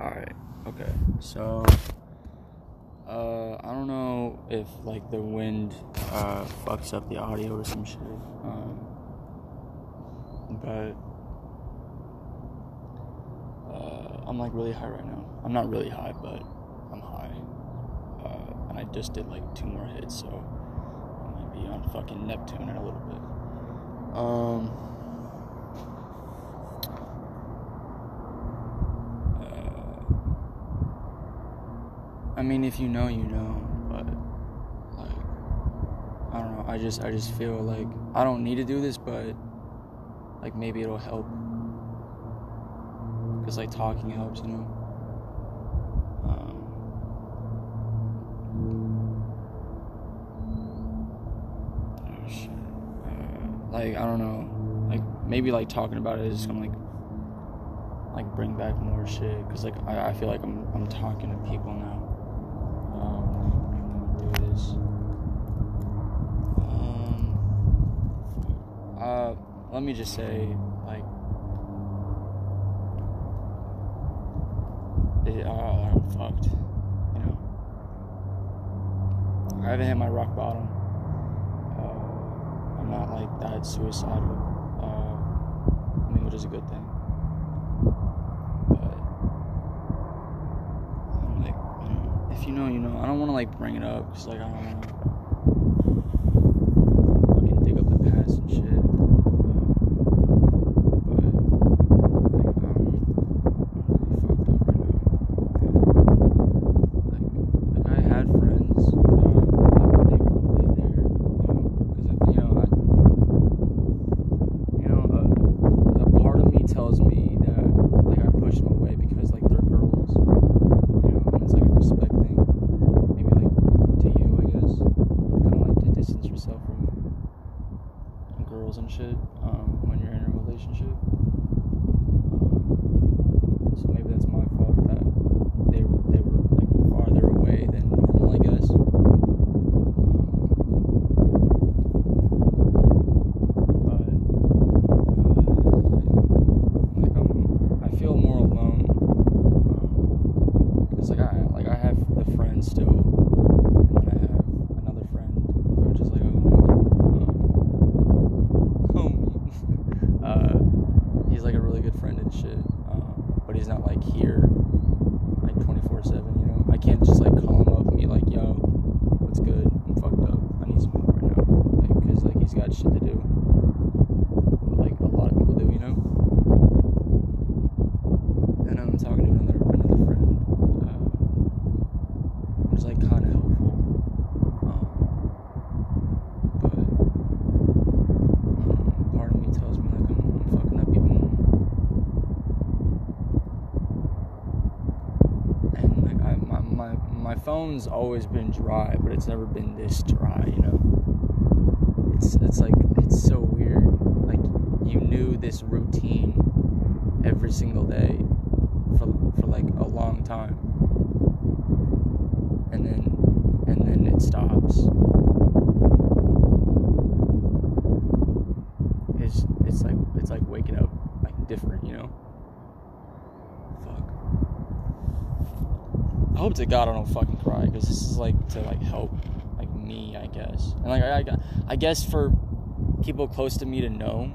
Alright, okay. So, uh, I don't know if, like, the wind, uh, fucks up the audio or some shit. Um, but, uh, I'm, like, really high right now. I'm not really high, but I'm high. Uh, and I just did, like, two more hits, so I might be on fucking Neptune in a little bit. Um, I mean, if you know, you know. But like, I don't know. I just, I just feel like I don't need to do this, but like maybe it'll help. Cause like talking helps, you know. Um, oh shit. Uh, like I don't know. Like maybe like talking about it is just gonna like like bring back more shit. Cause like I, I feel like I'm I'm talking to people now. This. Um, uh, let me just say, like, it, uh, I'm fucked. You know, I haven't hit my rock bottom. Uh, I'm not like that suicidal. Uh, I mean, which is a good thing. But I'm like, you know, you know, you know. I don't want to like bring it up because like I don't want to fucking dig up the past and shit. Um, but like I'm, I'm really fucked up right now. Like, like I had friends, uh, but they weren't really there, you know, because you know, I, you know, a, a part of me tells me that like I pushed them away because like they're girls, you know, and it's like a respect thing. Maybe like to you, I guess, kind of like to distance yourself from girls and shit um, when you're in a relationship. Um, so maybe that's my fault that they they were like farther away than normal, I guess. But uh, like I'm, I feel more alone. Um, Cause like I like I have the friend still, and then I have another friend who just like a homie. Um, homie. uh, he's like a really good friend and shit. Um, but he's not like here, like twenty four seven. You know, I can't just like call him up and be like, "Yo, what's good? I'm fucked up. I need some help right now." Like, cause like he's got shit to do. Like a lot of people do, you know. And I'm talking to another another friend. Uh, who's like kind of helpful. Um, but um, part of me tells me like I'm, I'm fucking up even more. And like I my, my my phone's always been dry, but it's never been this dry, you know. It's it's like it's so weird. Like you knew this routine every single day for for like a long time. And then and then it stops. It's it's like it's like waking up like different, you know. Fuck. I hope to God I don't fucking cry because this is like to like help like me, I guess, and like I, I, I guess for people close to me to know.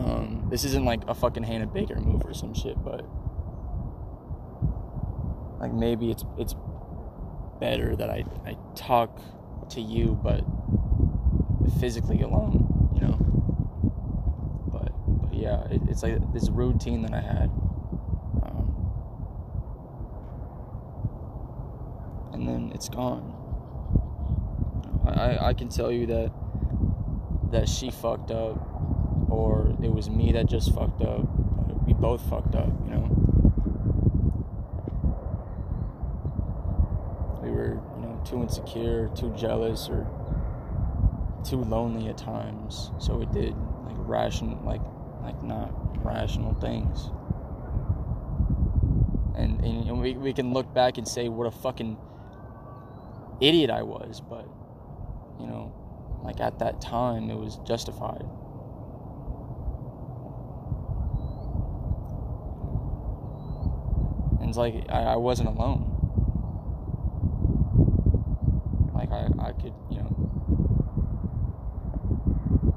Um, this isn't like a fucking Hannah Baker move or some shit, but like maybe it's it's better that I I talk to you, but physically alone, you know. But but yeah, it, it's like this routine that I had. Um, and then it's gone. I, I can tell you that that she fucked up, or it was me that just fucked up. We both fucked up, you know. We were, you know, too insecure, too jealous, or too lonely at times. So we did like rational like like not rational things. And, and we, we can look back and say what a fucking idiot I was, but you know, like at that time it was justified. And it's like I, I wasn't alone. Like I, I could, you know,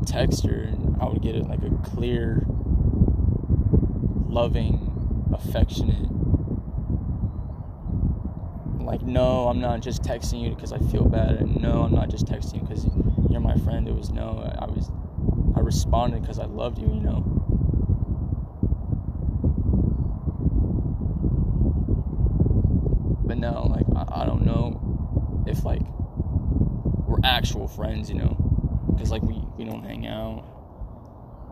text her and I would get it like a clear, loving, affectionate, like, no, I'm not just texting you because I feel bad, and no, I'm not just texting you because you're my friend. It was no, I was, I responded because I loved you, you know. But no, like, I, I don't know if like we're actual friends, you know, because like we we don't hang out,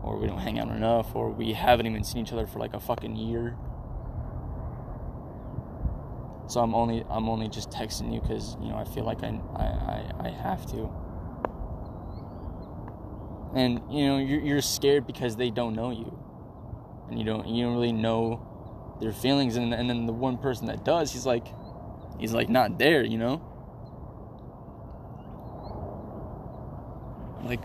or we don't hang out enough, or we haven't even seen each other for like a fucking year. So I'm only I'm only just texting you because you know I feel like I, I I have to. And you know you're you're scared because they don't know you, and you don't you don't really know their feelings. And and then the one person that does, he's like, he's like not there, you know. Like,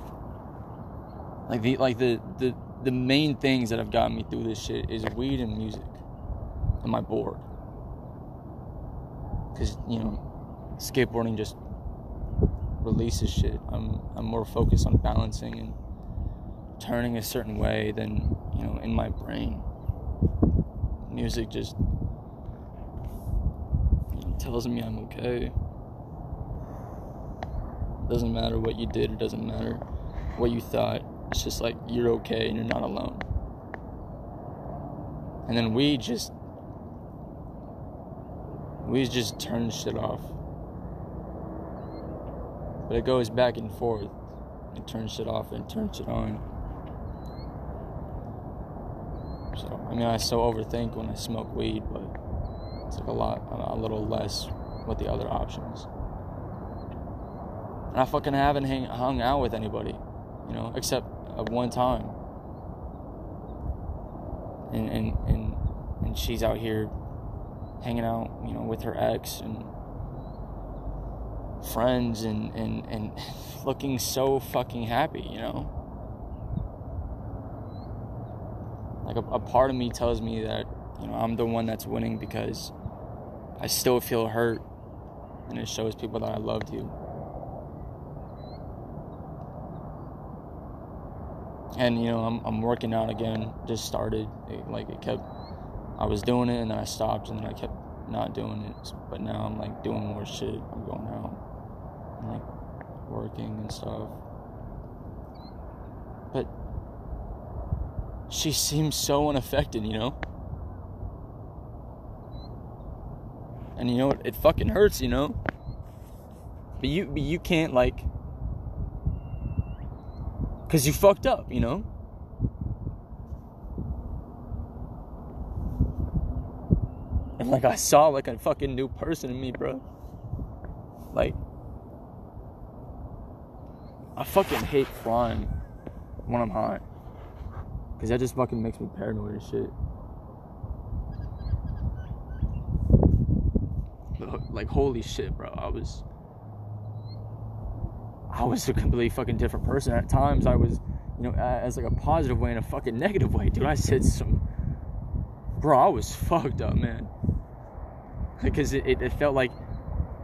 like the like the the the main things that have gotten me through this shit is weed and music, and my board because you know skateboarding just releases shit. I'm i'm more focused on balancing and turning a certain way than you know in my brain. Music just you know, tells me i'm okay. Doesn't matter what you did it doesn't matter what you thought. It's just like you're okay and you're not alone. And then we just we just turn shit off. But it goes back and forth. It turns shit off and turns shit on. So, I mean, I still overthink when I smoke weed, but it's like a lot, a little less with the other options. And I fucking haven't hang, hung out with anybody, you know, except one time. And, and, and, and she's out here hanging out, you know, with her ex and friends and, and, and looking so fucking happy, you know? Like a, a part of me tells me that, you know, I'm the one that's winning because I still feel hurt and it shows people that I loved you. And you know, I'm I'm working out again. Just started. It, like it kept I was doing it and then I stopped and then I kept not doing it. But now I'm like doing more shit. I'm going out, and, like working and stuff. But she seems so unaffected, you know? And you know it, it fucking hurts, you know? But you but you can't like cuz you fucked up, you know? Like I saw like a fucking new person in me, bro. Like I fucking hate flying when I'm high. Cause that just fucking makes me paranoid and shit. like holy shit, bro. I was I was a completely fucking different person. At times I was, you know, as like a positive way and a fucking negative way. Dude, I said some bro, I was fucked up, man because it, it, felt like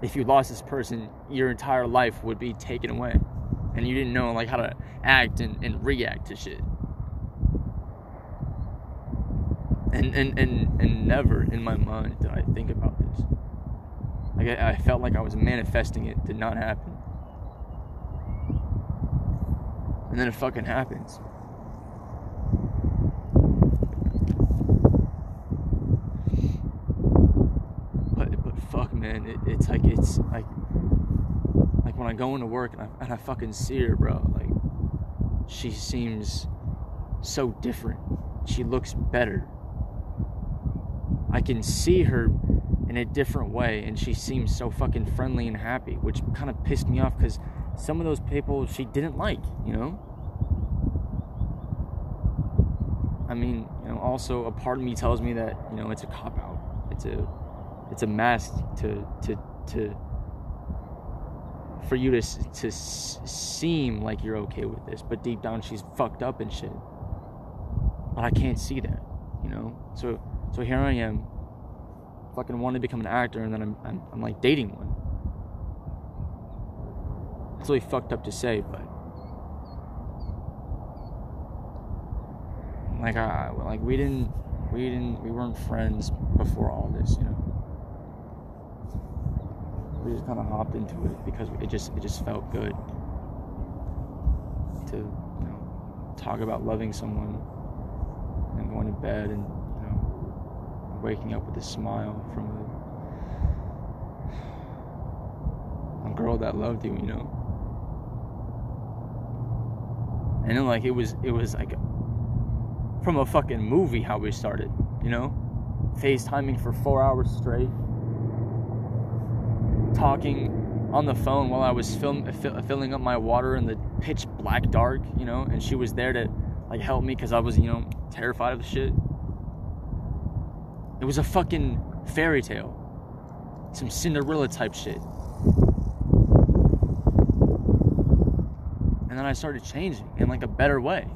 if you lost this person, your entire life would be taken away, and you didn't know like how to act and, and react to shit. And, and and and never in my mind did I think about this. Like I, I felt like I was manifesting it did not happen, and then it fucking happens. Man, it, it's like it's like like when I go into work and I, and I fucking see her, bro. Like she seems so different. She looks better. I can see her in a different way, and she seems so fucking friendly and happy, which kind of pissed me off because some of those people she didn't like, you know. I mean, you know, also a part of me tells me that you know it's a cop out. It's a it's a mask to to to for you to to seem like you're okay with this, but deep down she's fucked up and shit. But I can't see that, you know. So so here I am, fucking wanted to become an actor, and then I'm, I'm, I'm like dating one. It's really fucked up to say, but like I like we didn't we didn't we weren't friends before all this, you know. We just kind of hopped into it because it just it just felt good to you know talk about loving someone and going to bed and you know waking up with a smile from a, a girl that loved you, you know. And then like it was it was like from a fucking movie how we started, you know? FaceTiming for four hours straight. Talking on the phone while I was film, uh, filling up my water in the pitch black dark, you know? And she was there to like help me because I was, you know, terrified of the shit. It was a fucking fairy tale. Some Cinderella type shit. And then I started changing in like a better way.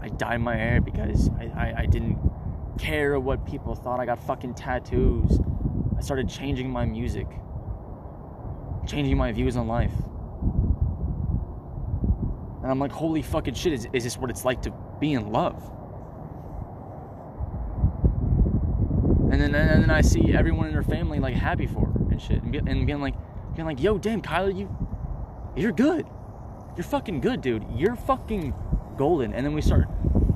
I dyed my hair because I, I, I didn't care what people thought. I got fucking tattoos. I started changing my music, changing my views on life. And I'm like, holy fucking shit, is, is this what it's like to be in love? And then, and then I see everyone in her family like happy for her and shit, and, be, and being like, being like, yo, damn, Kyler, you, you're good. You're fucking good, dude. You're fucking golden. And then we start,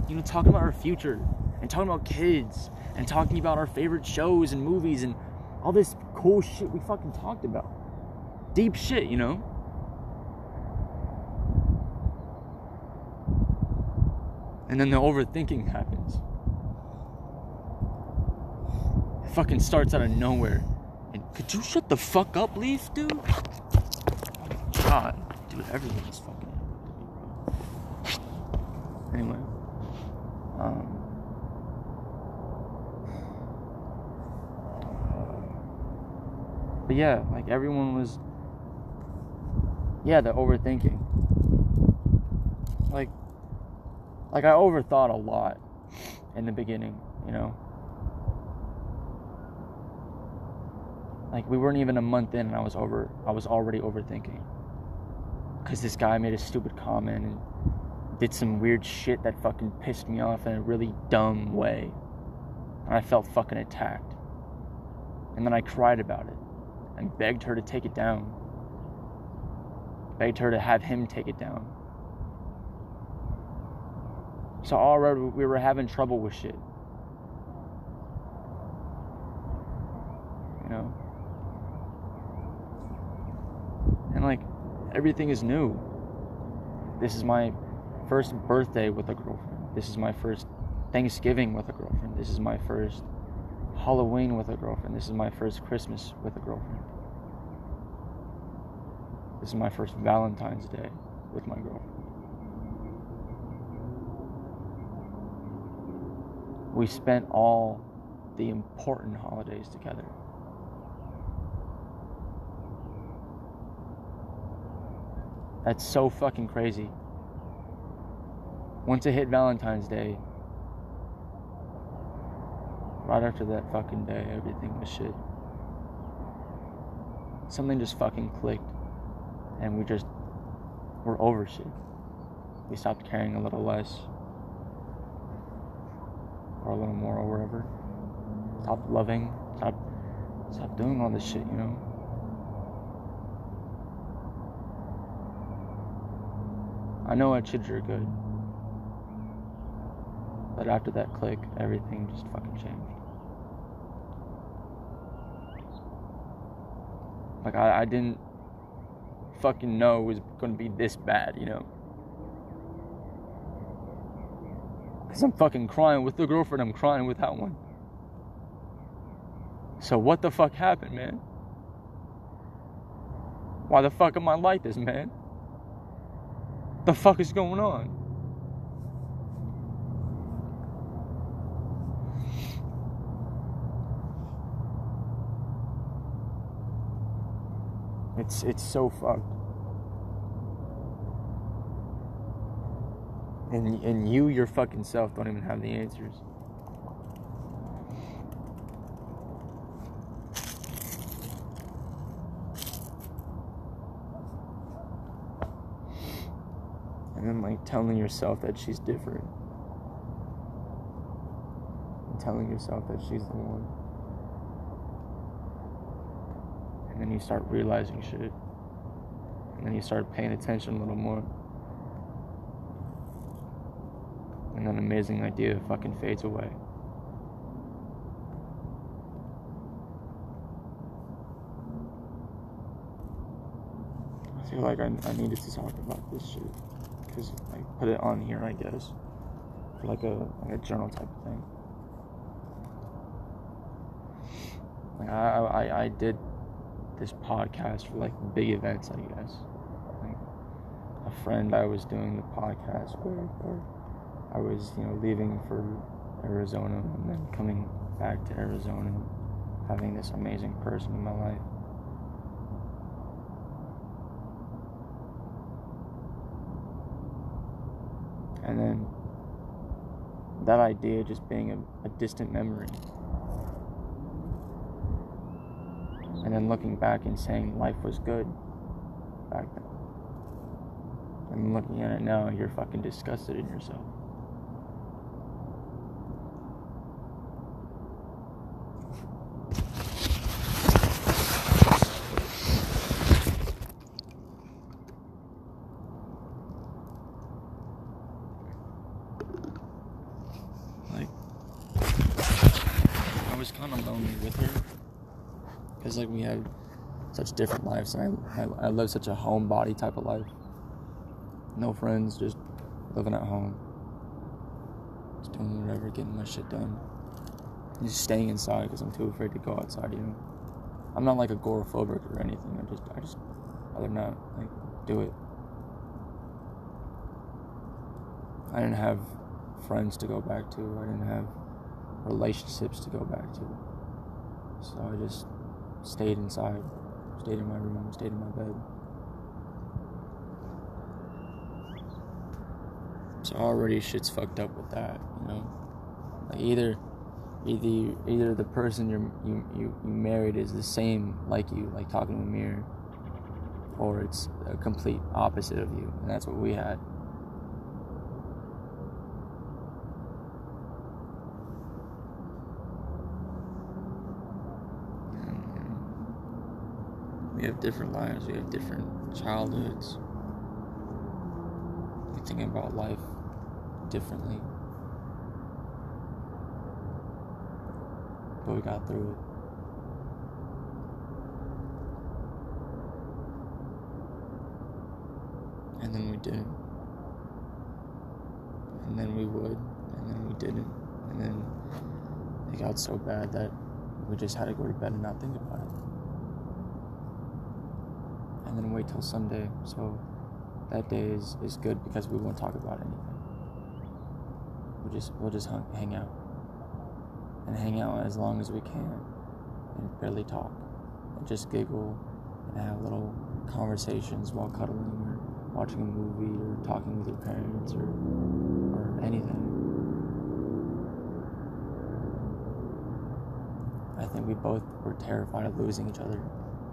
you know, talking about our future and talking about kids and talking about our favorite shows and movies and all this cool shit we fucking talked about. Deep shit, you know? And then the overthinking happens. It fucking starts out of nowhere. And could you shut the fuck up, Leaf, dude? God, dude, everyone's fucking anyway. Um, but yeah, like everyone was, yeah, the overthinking. Like, like I overthought a lot in the beginning, you know. Like we weren't even a month in, and I was over. I was already overthinking because this guy made a stupid comment and did some weird shit that fucking pissed me off in a really dumb way. And I felt fucking attacked. And then I cried about it and begged her to take it down. Begged her to have him take it down. So already we were having trouble with shit. You know? And like, everything is new. This is my first birthday with a girlfriend. This is my first Thanksgiving with a girlfriend. This is my first Halloween with a girlfriend. This is my first Christmas with a girlfriend. This is my first Valentine's Day with my girlfriend. We spent all the important holidays together. That's so fucking crazy. Once it hit Valentine's Day, right after that fucking day, everything was shit. Something just fucking clicked, and we just were over shit. We stopped caring a little less, or a little more, or whatever. Stopped loving, stopped, stopped doing all this shit, you know. I know I treated her good. But after that click, everything just fucking changed. Like, I, I didn't fucking know it was gonna be this bad, you know? Because I'm fucking crying with the girlfriend, I'm crying without one. So, what the fuck happened, man? Why the fuck am I like this, man? The fuck is going on? It's it's so fun. And and you your fucking self don't even have the answers. And then like telling yourself that she's different. And telling yourself that she's the one. Then you start realizing shit. And then you start paying attention a little more. And that amazing idea fucking fades away. I feel like I, I needed to talk about this shit. Because I put it on here, I guess. Like a, like a journal type of thing. Like I, I, I did this podcast for like big events, I guess. Like a friend I was doing the podcast with, or I was, you know, leaving for Arizona and then coming back to Arizona, and having this amazing person in my life. And then that idea just being a, a distant memory. And then looking back and saying life was good back then. And looking at it now, you're fucking disgusted in yourself. Like, I was kind of lonely with her. Because, like, we had such different lives, and I, I, I lived such a homebody type of life. No friends, just living at home. Just doing whatever, getting my shit done. Just staying inside because I'm too afraid to go outside, you know. I'm not like agoraphobic or anything. I just, I just, rather not, like, do it. I didn't have friends to go back to. I didn't have relationships to go back to. So I just stayed inside, stayed in my room, stayed in my bed. So already shit's fucked up with that, you know. Like either, either either the person you're you, you you married is the same like you, like talking to a mirror, or it's a complete opposite of you, and that's what we had. We have different lives. We have different childhoods. We think about life differently. But we got through it. And then we didn't. And then we would. And then we didn't. And then it got so bad that we just had to go to bed and not think about it. And then wait till Sunday. So that day is, is good because we won't talk about anything. We'll just we'll just hung, hang out and hang out as long as we can and barely talk and just giggle and have little conversations while cuddling or watching a movie or talking with your parents or or anything. I think we both were terrified of losing each other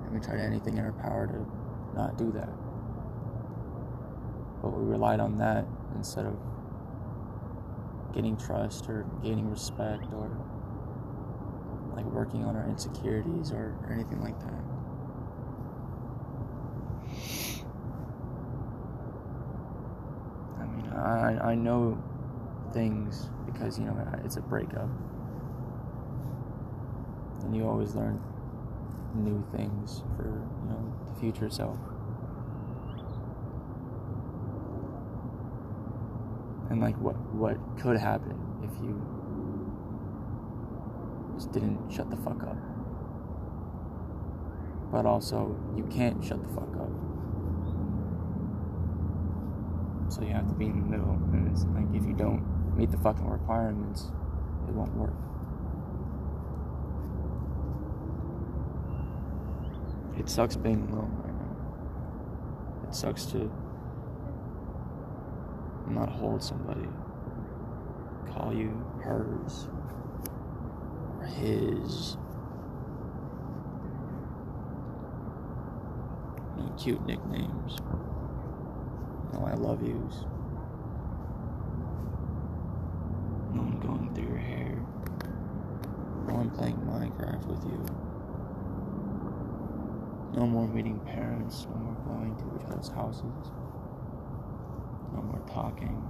and we tried anything in our power to not do that. But we relied on that instead of getting trust or gaining respect or like working on our insecurities or, or anything like that. I mean, I, I know things because, you know, it's a breakup. And you always learn new things for, future self. and like what what could happen if you just didn't shut the fuck up? But also you can't shut the fuck up. So you have to be in the middle and it's like if you don't meet the fucking requirements it won't work it sucks being alone right now. It sucks to not hold somebody, call you hers or his. No cute nicknames. No I love yous. No one going through your hair. No one playing Minecraft with you. No more meeting parents. No more going to each other's houses. No more talking.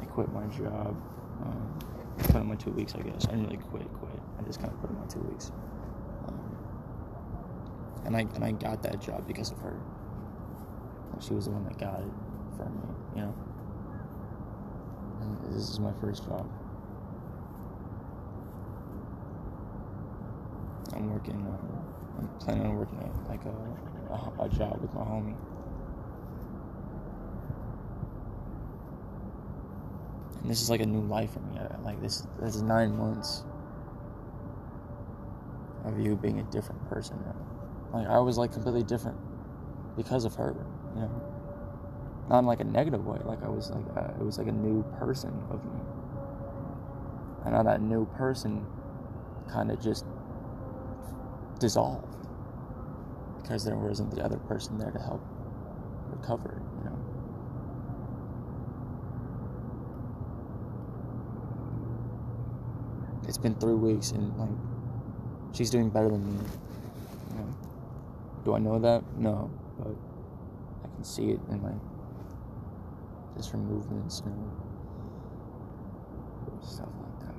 I quit my job. Um, put in my two weeks, I guess. I didn't really quit, quit. I just kind of put in my two weeks. Um, and I and I got that job because of her. She was the one that got it for me, you know. This is my first job. I'm working. Uh, I'm planning on working at like a, a a job with my homie. And this is like a new life for me. Like this, this is nine months of you being a different person now. Like I was like completely different because of her, you know. Not in like a negative way. Like I was like uh, it was like a new person of me. And now that new person kind of just dissolved because there wasn't the other person there to help recover you know. It's been three weeks and like she's doing better than me. You know? Do I know that? No, but I can see it in like just her movements and stuff like that.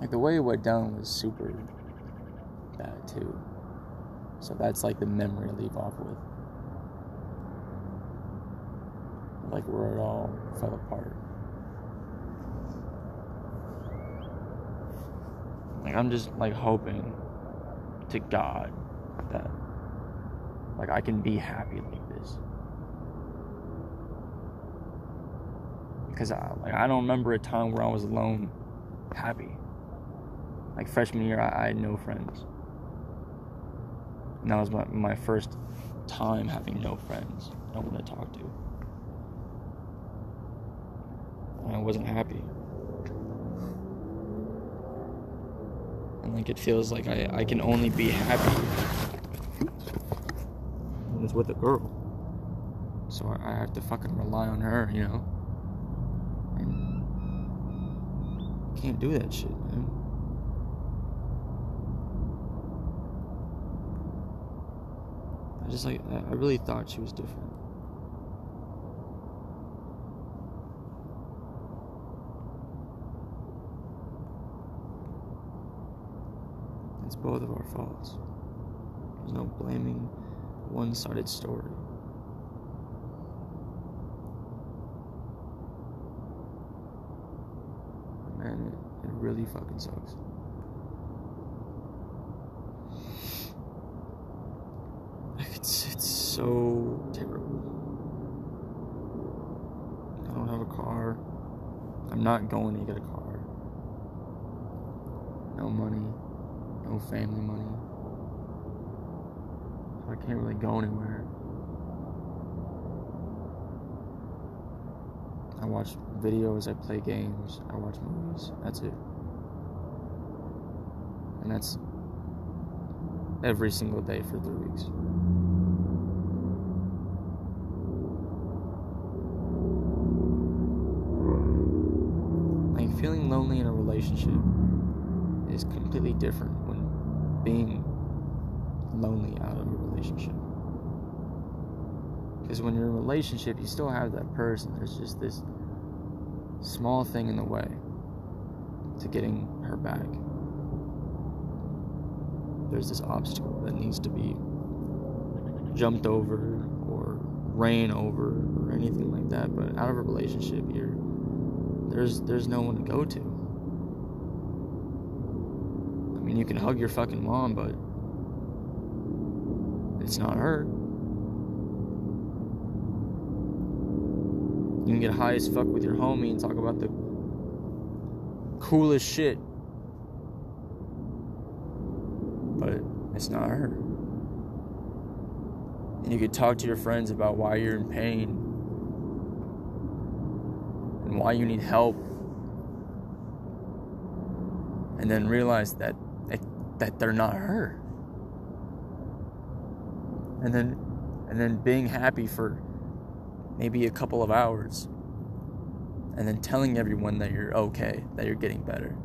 Like the way it went down was super bad too. So that's like the memory I leave off with. Like where it all fell apart. Like I'm just like hoping to God that like I can be happy like this. Because I like I don't remember a time where I was alone happy. Like freshman year I, I had no friends. And that was my, my first time having no friends, no one to talk to. And I wasn't happy. And like it feels like I, I can only be happy with a girl. So I, I have to fucking rely on her, you know? And can't do that shit, man. I just like I really thought she was different. It's both of our faults. There's no blaming one sided story. Man, it, really fucking sucks. It's, it's so terrible. I don't have a car. I'm not going to get a car. No money no family money. I can't really go anywhere. I watch videos, I play games, I watch movies. That's it. And that's every single day for three weeks. Like feeling lonely in a relationship is completely different when being lonely out relationship. Because when you're in a relationship, you still have that person. There's just this small thing in the way to getting her back. There's this obstacle that needs to be jumped over or ran over or anything like that. But out of a relationship, you're there's there's no one to go to. I mean, you can hug your fucking mom, but it's not her. You can get high as fuck with your homie and talk about the coolest shit. But it's not her. And you could talk to your friends about why you're in pain and why you need help. And then realize that that they're not her. And then and then being happy for maybe a couple of hours. And then telling everyone that you're okay, that you're getting better.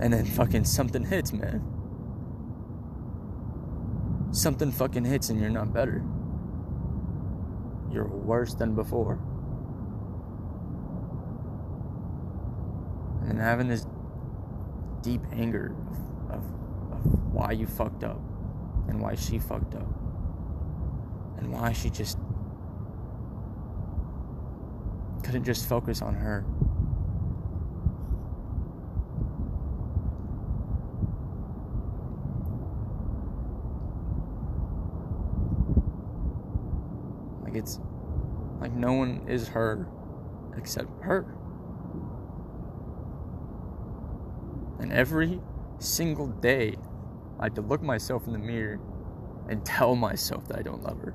And then fucking something hits, man. Something fucking hits and you're not better. You're worse than before. And having this deep anger of, of, of why you fucked up and why she fucked up and why she just couldn't just focus on her. Like it's like no one is her except her. And every single day, I have to look myself in the mirror and tell myself that I don't love her.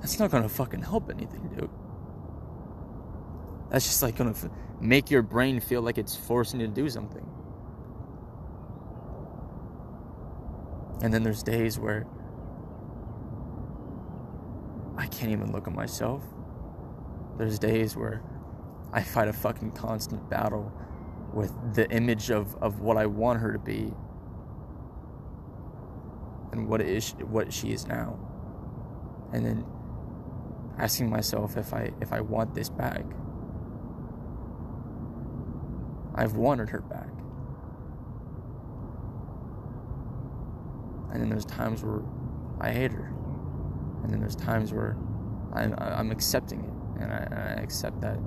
That's not gonna fucking help anything, dude. That's just like gonna f- make your brain feel like it's forcing you to do something. And then there's days where I can't even look at myself. There's days where I fight a fucking constant battle with the image of, of what I want her to be and what is what she is now. And then asking myself if I if I want this back. I've wanted her back. And then there's times where I hate her. And then there's times where I'm, I'm accepting it. And I, I accept that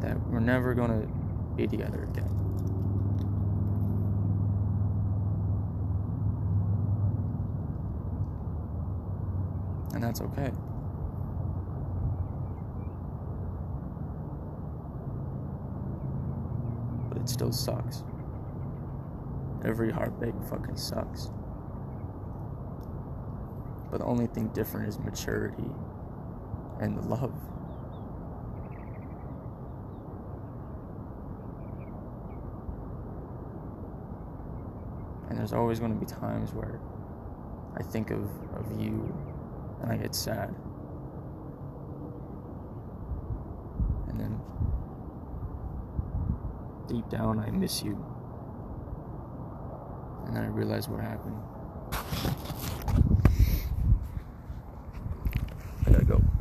that we're never going to be together again. And that's okay. But it still sucks. Every heartbreak fucking sucks. But the only thing different is maturity and the love. There's always going to be times where I think of, of you and I get sad. And then deep down, I miss you. And then I realize what happened.